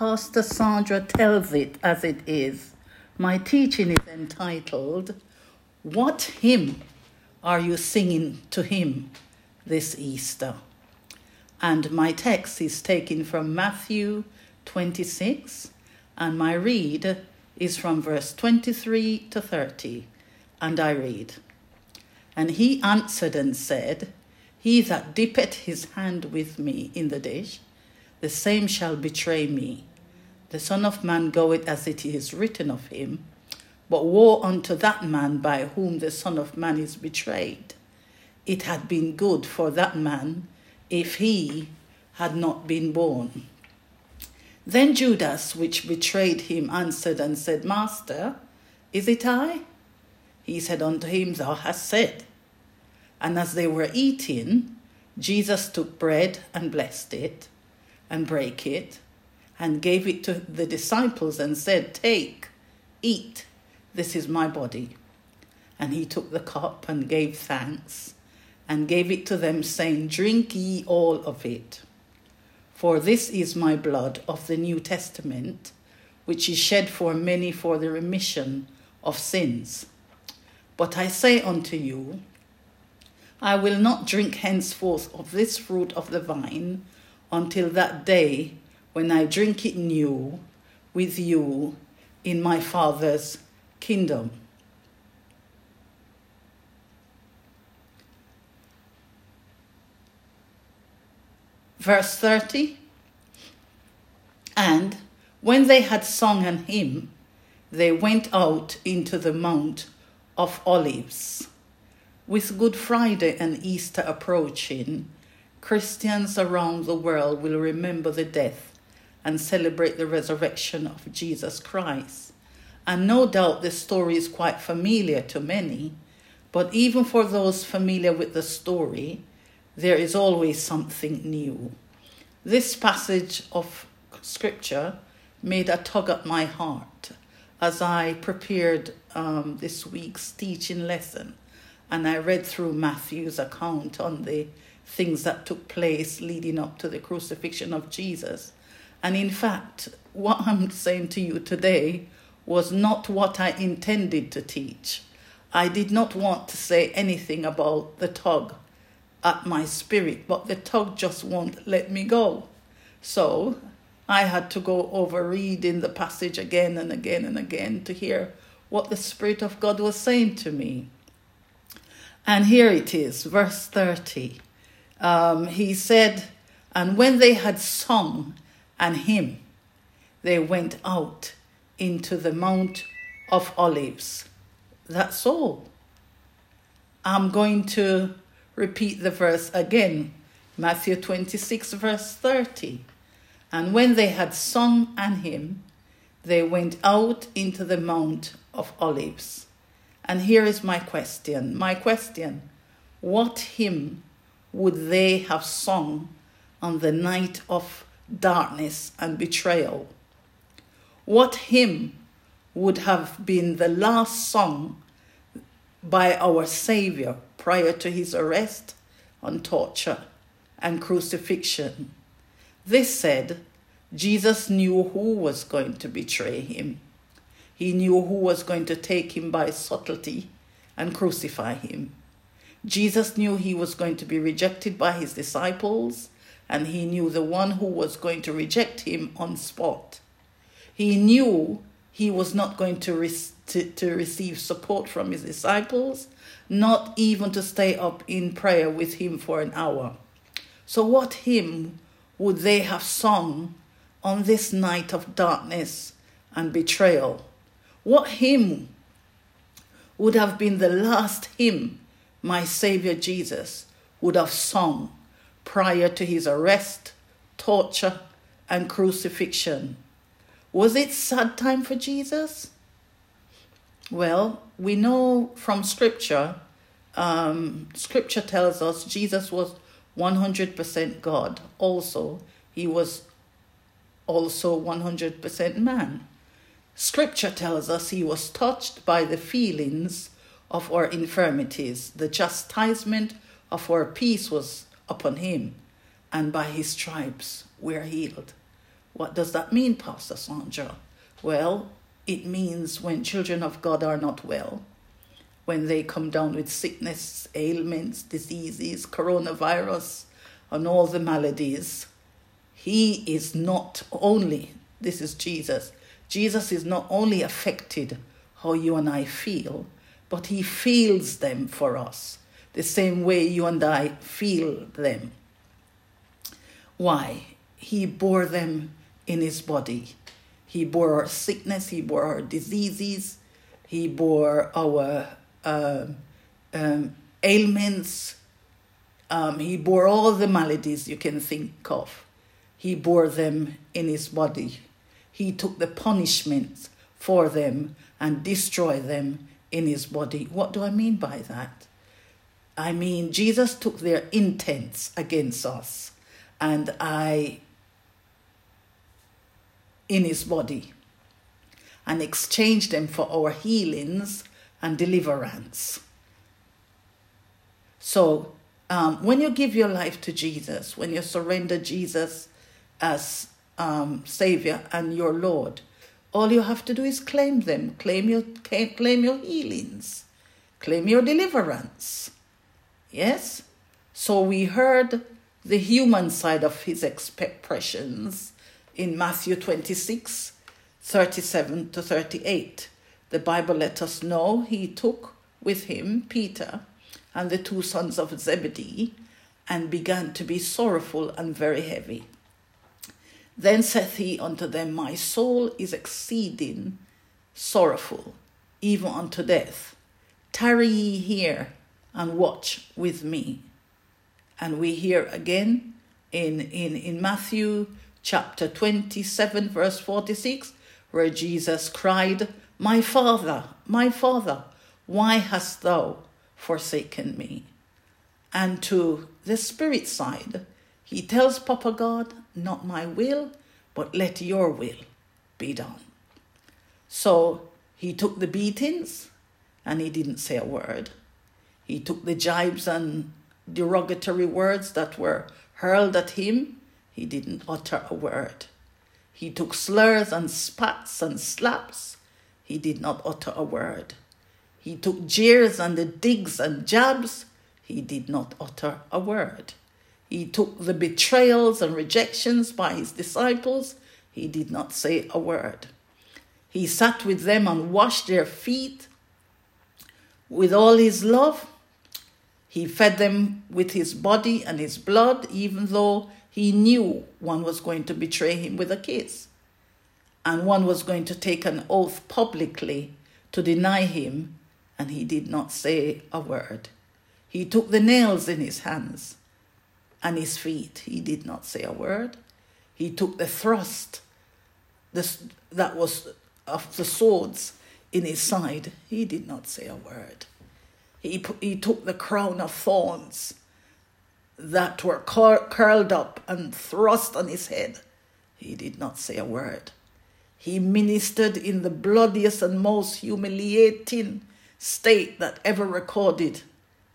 Pastor Sandra tells it as it is. My teaching is entitled, What Hymn Are You Singing to Him This Easter? And my text is taken from Matthew 26, and my read is from verse 23 to 30. And I read, And he answered and said, He that dippeth his hand with me in the dish, the same shall betray me. The Son of Man goeth as it is written of him. But woe unto that man by whom the Son of Man is betrayed. It had been good for that man if he had not been born. Then Judas, which betrayed him, answered and said, Master, is it I? He said unto him, Thou hast said. And as they were eating, Jesus took bread and blessed it and brake it and gave it to the disciples and said, Take, eat, this is my body. And he took the cup and gave thanks and gave it to them, saying, Drink ye all of it. For this is my blood of the New Testament, which is shed for many for the remission of sins. But I say unto you, I will not drink henceforth of this fruit of the vine until that day when I drink it new with you in my Father's kingdom. Verse 30 And when they had sung an hymn, they went out into the Mount of Olives. With Good Friday and Easter approaching, Christians around the world will remember the death and celebrate the resurrection of Jesus Christ. And no doubt this story is quite familiar to many, but even for those familiar with the story, there is always something new. This passage of scripture made a tug at my heart as I prepared um, this week's teaching lesson and I read through Matthew's account on the things that took place leading up to the crucifixion of Jesus. And in fact, what I'm saying to you today was not what I intended to teach. I did not want to say anything about the tug at my spirit, but the tug just won't let me go. So I had to go over reading the passage again and again and again to hear what the Spirit of God was saying to me. And here it is, verse 30 um, he said, And when they had sung an hymn, they went out into the Mount of Olives. That's all. I'm going to repeat the verse again Matthew 26, verse 30. And when they had sung an hymn, they went out into the Mount of Olives. And here is my question. My question What hymn would they have sung on the night of darkness and betrayal? What hymn would have been the last song by our Savior prior to his arrest and torture and crucifixion? This said, Jesus knew who was going to betray him. He knew who was going to take him by subtlety and crucify him. Jesus knew he was going to be rejected by his disciples, and he knew the one who was going to reject him on spot. He knew he was not going to, re- to, to receive support from his disciples, not even to stay up in prayer with him for an hour. So, what hymn would they have sung on this night of darkness and betrayal? What hymn would have been the last hymn my Savior Jesus would have sung prior to his arrest, torture, and crucifixion. Was it sad time for Jesus? Well, we know from Scripture, um, Scripture tells us Jesus was 100% God. Also, he was also 100% man. Scripture tells us he was touched by the feelings of our infirmities. The chastisement of our peace was upon him, and by his stripes we are healed. What does that mean, Pastor Sandra? Well, it means when children of God are not well, when they come down with sickness, ailments, diseases, coronavirus, and all the maladies, He is not only, this is Jesus, Jesus is not only affected how you and I feel, but He feels them for us the same way you and I feel them. Why? He bore them in His body. He bore our sickness, He bore our diseases, He bore our uh, um, ailments, um, He bore all the maladies you can think of. He bore them in His body. He took the punishment for them and destroyed them in His body. What do I mean by that? I mean, Jesus took their intents against us and I in his body and exchanged them for our healings and deliverance. So, um, when you give your life to Jesus, when you surrender Jesus as um, Savior and your Lord, all you have to do is claim them, claim your claim your healings, claim your deliverance. Yes. So we heard the human side of his expressions in Matthew 26 37 to 38. The Bible let us know he took with him Peter and the two sons of Zebedee and began to be sorrowful and very heavy. Then saith he unto them, My soul is exceeding sorrowful, even unto death. Tarry ye here and watch with me. And we hear again in, in, in Matthew chapter 27, verse 46, where Jesus cried, My Father, my Father, why hast thou forsaken me? And to the spirit side, he tells Papa God, Not my will, but let your will be done. So he took the beatings and he didn't say a word. He took the jibes and derogatory words that were hurled at him he didn't utter a word. He took slurs and spats and slaps. He did not utter a word. He took jeers and the digs and jabs. He did not utter a word. He took the betrayals and rejections by his disciples. He did not say a word. He sat with them and washed their feet with all his love. He fed them with his body and his blood, even though he knew one was going to betray him with a kiss, and one was going to take an oath publicly to deny him, and he did not say a word. He took the nails in his hands and his feet. He did not say a word. He took the thrust this, that was of the swords in his side. He did not say a word. He, he took the crown of thorns that were cur- curled up and thrust on his head. He did not say a word. He ministered in the bloodiest and most humiliating state that ever recorded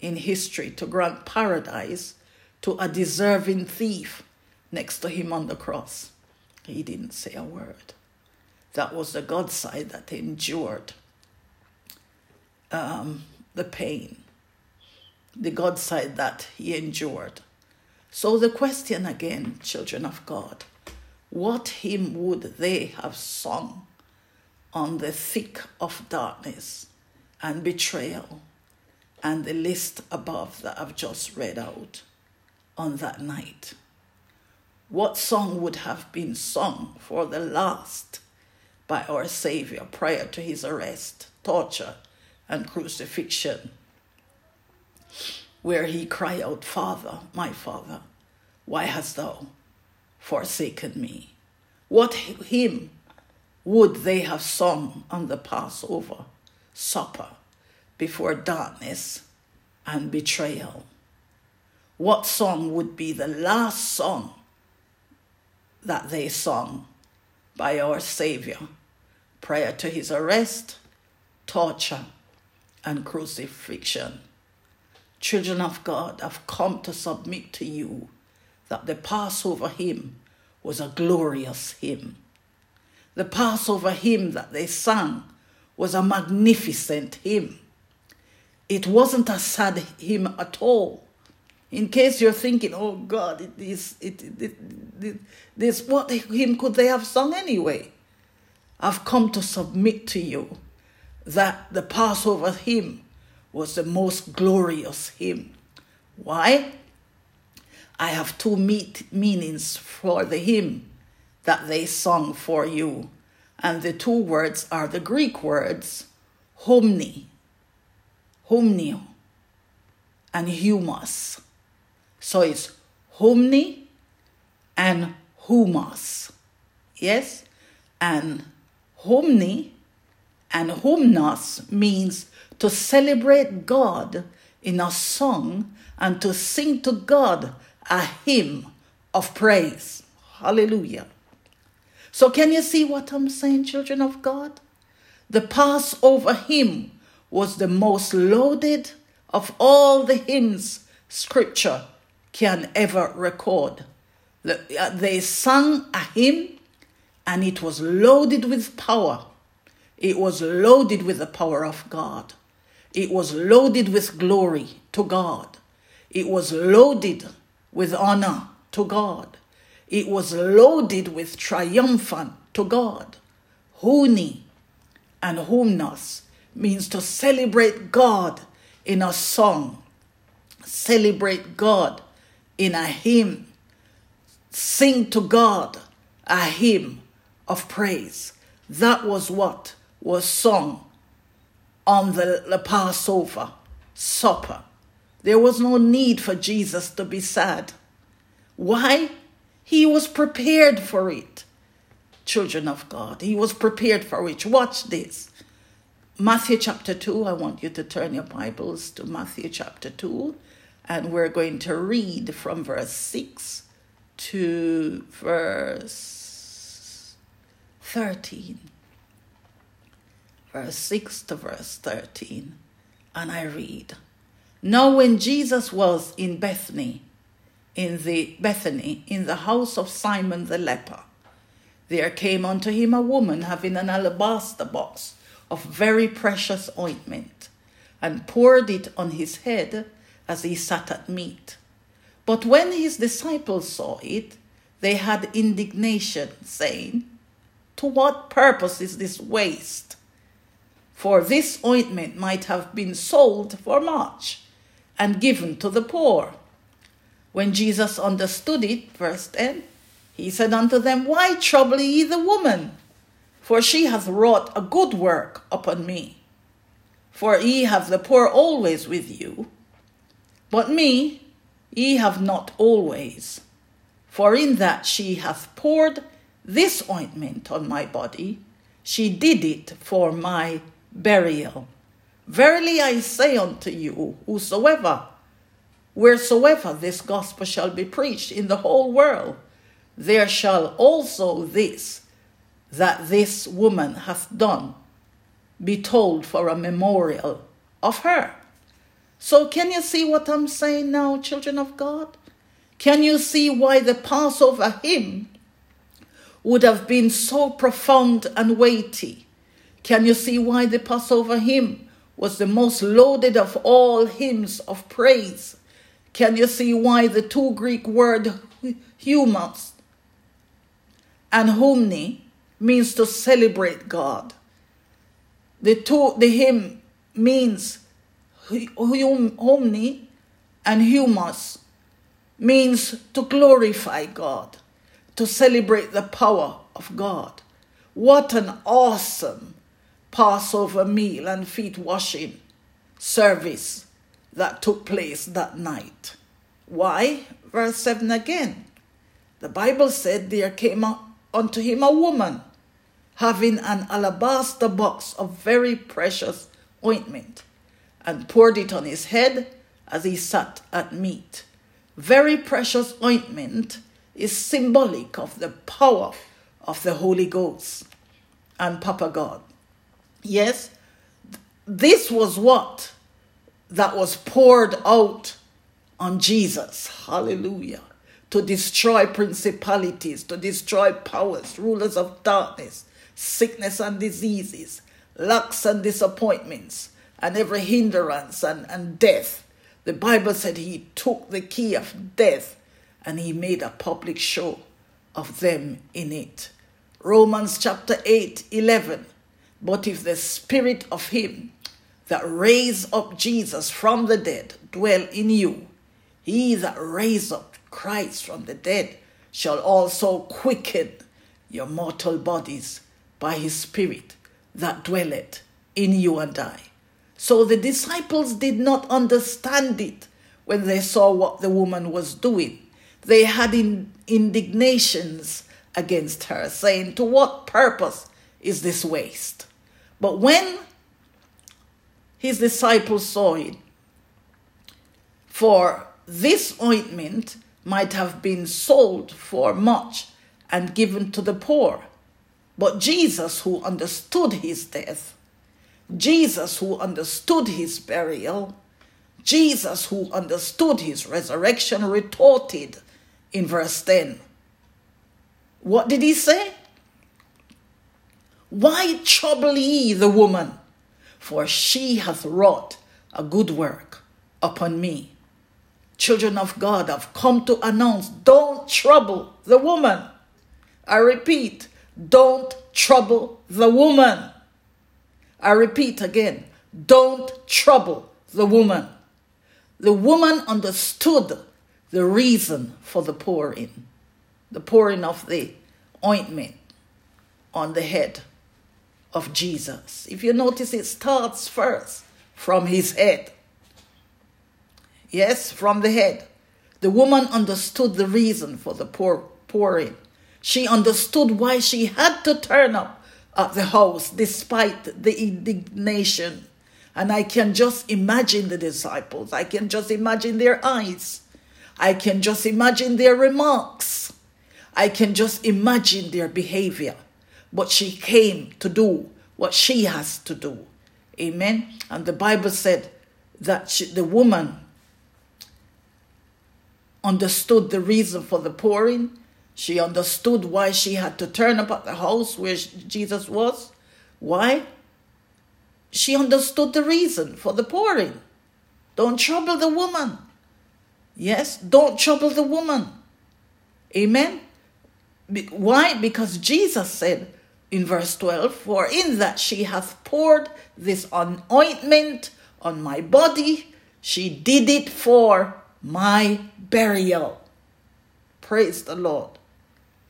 in history to grant paradise to a deserving thief next to him on the cross. He didn't say a word. That was the God side that endured um, the pain the God side that he endured. So the question again, children of God, what hymn would they have sung on the thick of darkness and betrayal and the list above that I've just read out on that night? What song would have been sung for the last by our Savior prior to his arrest, torture, and crucifixion? where he cried out, Father, my Father, why hast thou forsaken me? What hymn would they have sung on the Passover supper before darkness and betrayal? What song would be the last song that they sung by our Savior prior to his arrest, torture, and crucifixion? children of God have come to submit to you that the Passover hymn was a glorious hymn. The Passover hymn that they sang was a magnificent hymn. It wasn't a sad hymn at all. In case you're thinking, oh God, it is, it, it, it, this, what hymn could they have sung anyway? I've come to submit to you that the Passover hymn was the most glorious hymn. Why? I have two meanings for the hymn that they sung for you. And the two words are the Greek words homni, homnio, and humus. So it's homni and humus. Yes? And homni and humnos means to celebrate God in a song and to sing to God a hymn of praise. Hallelujah. So, can you see what I'm saying, children of God? The Passover hymn was the most loaded of all the hymns scripture can ever record. Uh, they sang a hymn and it was loaded with power. It was loaded with the power of God. It was loaded with glory to God. It was loaded with honor to God. It was loaded with triumphant to God. Huni and humnas means to celebrate God in a song, celebrate God in a hymn, sing to God a hymn of praise. That was what was sung on the, the Passover supper. There was no need for Jesus to be sad. Why? He was prepared for it. Children of God, he was prepared for it. Watch this. Matthew chapter 2, I want you to turn your Bibles to Matthew chapter 2, and we're going to read from verse 6 to verse 13. Verse 6 to verse 13. And I read. Now, when Jesus was in Bethany, in the Bethany, in the house of Simon the leper, there came unto him a woman having an alabaster box of very precious ointment, and poured it on his head as he sat at meat. But when his disciples saw it, they had indignation, saying, To what purpose is this waste? For this ointment might have been sold for much and given to the poor. When Jesus understood it, verse 10, he said unto them, Why trouble ye the woman? For she hath wrought a good work upon me. For ye have the poor always with you, but me ye have not always. For in that she hath poured this ointment on my body, she did it for my burial. Verily I say unto you, whosoever, wheresoever this gospel shall be preached in the whole world, there shall also this, that this woman hath done, be told for a memorial of her. So, can you see what I'm saying now, children of God? Can you see why the Passover hymn would have been so profound and weighty? Can you see why the Passover hymn was the most loaded of all hymns of praise. Can you see why the two Greek word humus and humni means to celebrate God? The two the hymn means humni and humus means to glorify God, to celebrate the power of God. What an awesome Passover meal and feet washing service that took place that night. Why? Verse 7 again. The Bible said there came unto him a woman having an alabaster box of very precious ointment and poured it on his head as he sat at meat. Very precious ointment is symbolic of the power of the Holy Ghost and Papa God. Yes, this was what that was poured out on Jesus. Hallelujah. to destroy principalities, to destroy powers, rulers of darkness, sickness and diseases, lacks and disappointments, and every hindrance and, and death. The Bible said he took the key of death and he made a public show of them in it. Romans chapter 8 11. But if the spirit of him that raised up Jesus from the dead dwell in you, he that raised up Christ from the dead shall also quicken your mortal bodies by his Spirit that dwelleth in you and I. So the disciples did not understand it when they saw what the woman was doing. They had in indignations against her, saying, To what purpose is this waste? But when his disciples saw it, for this ointment might have been sold for much and given to the poor. But Jesus, who understood his death, Jesus, who understood his burial, Jesus, who understood his resurrection, retorted in verse 10. What did he say? Why trouble ye the woman? For she hath wrought a good work upon me children of God have come to announce don't trouble the woman. I repeat, don't trouble the woman. I repeat again, don't trouble the woman. The woman understood the reason for the pouring, the pouring of the ointment on the head of Jesus. If you notice, it starts first from his head. Yes, from the head. The woman understood the reason for the pour, pouring. She understood why she had to turn up at the house despite the indignation. And I can just imagine the disciples. I can just imagine their eyes. I can just imagine their remarks. I can just imagine their behavior. But she came to do what she has to do. Amen. And the Bible said that she, the woman understood the reason for the pouring. She understood why she had to turn up at the house where Jesus was. Why? She understood the reason for the pouring. Don't trouble the woman. Yes, don't trouble the woman. Amen. Why? Because Jesus said in verse 12, For in that she hath poured this ointment on my body, she did it for my burial. Praise the Lord.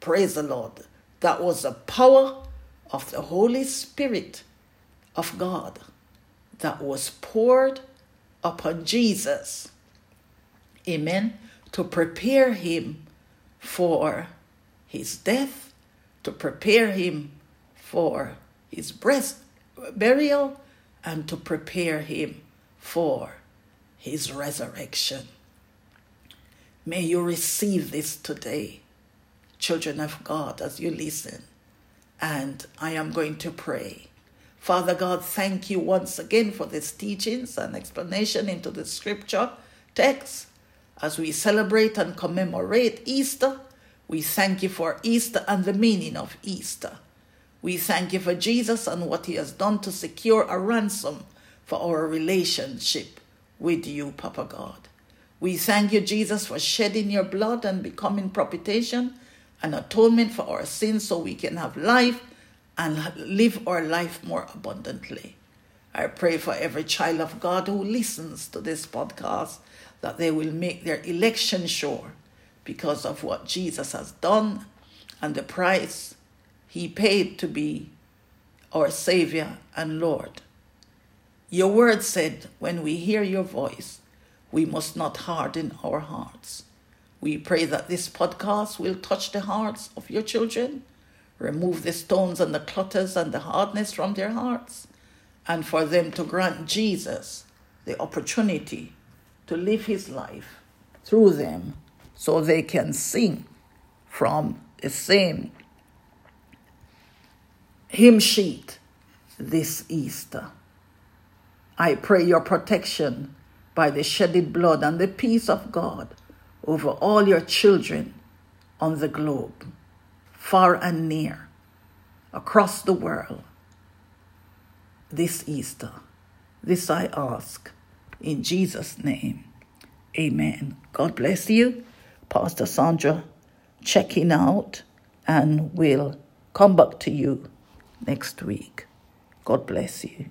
Praise the Lord. That was the power of the Holy Spirit of God that was poured upon Jesus. Amen. To prepare him for his death, to prepare him for his breast burial, and to prepare him for his resurrection. May you receive this today, children of God, as you listen. And I am going to pray. Father God, thank you once again for these teachings and explanation into the scripture text. As we celebrate and commemorate Easter, we thank you for Easter and the meaning of Easter. We thank you for Jesus and what he has done to secure a ransom for our relationship with you, Papa God. We thank you, Jesus, for shedding your blood and becoming propitiation and atonement for our sins so we can have life and live our life more abundantly. I pray for every child of God who listens to this podcast that they will make their election sure because of what Jesus has done and the price he paid to be our Savior and Lord. Your word said, when we hear your voice, we must not harden our hearts. We pray that this podcast will touch the hearts of your children, remove the stones and the clutters and the hardness from their hearts, and for them to grant Jesus the opportunity to live his life through them so they can sing from the same hymn sheet this Easter. I pray your protection by the shedded blood and the peace of God over all your children on the globe, far and near, across the world, this Easter. This I ask in Jesus' name. Amen. God bless you. Pastor Sandra checking out and we'll come back to you next week. God bless you.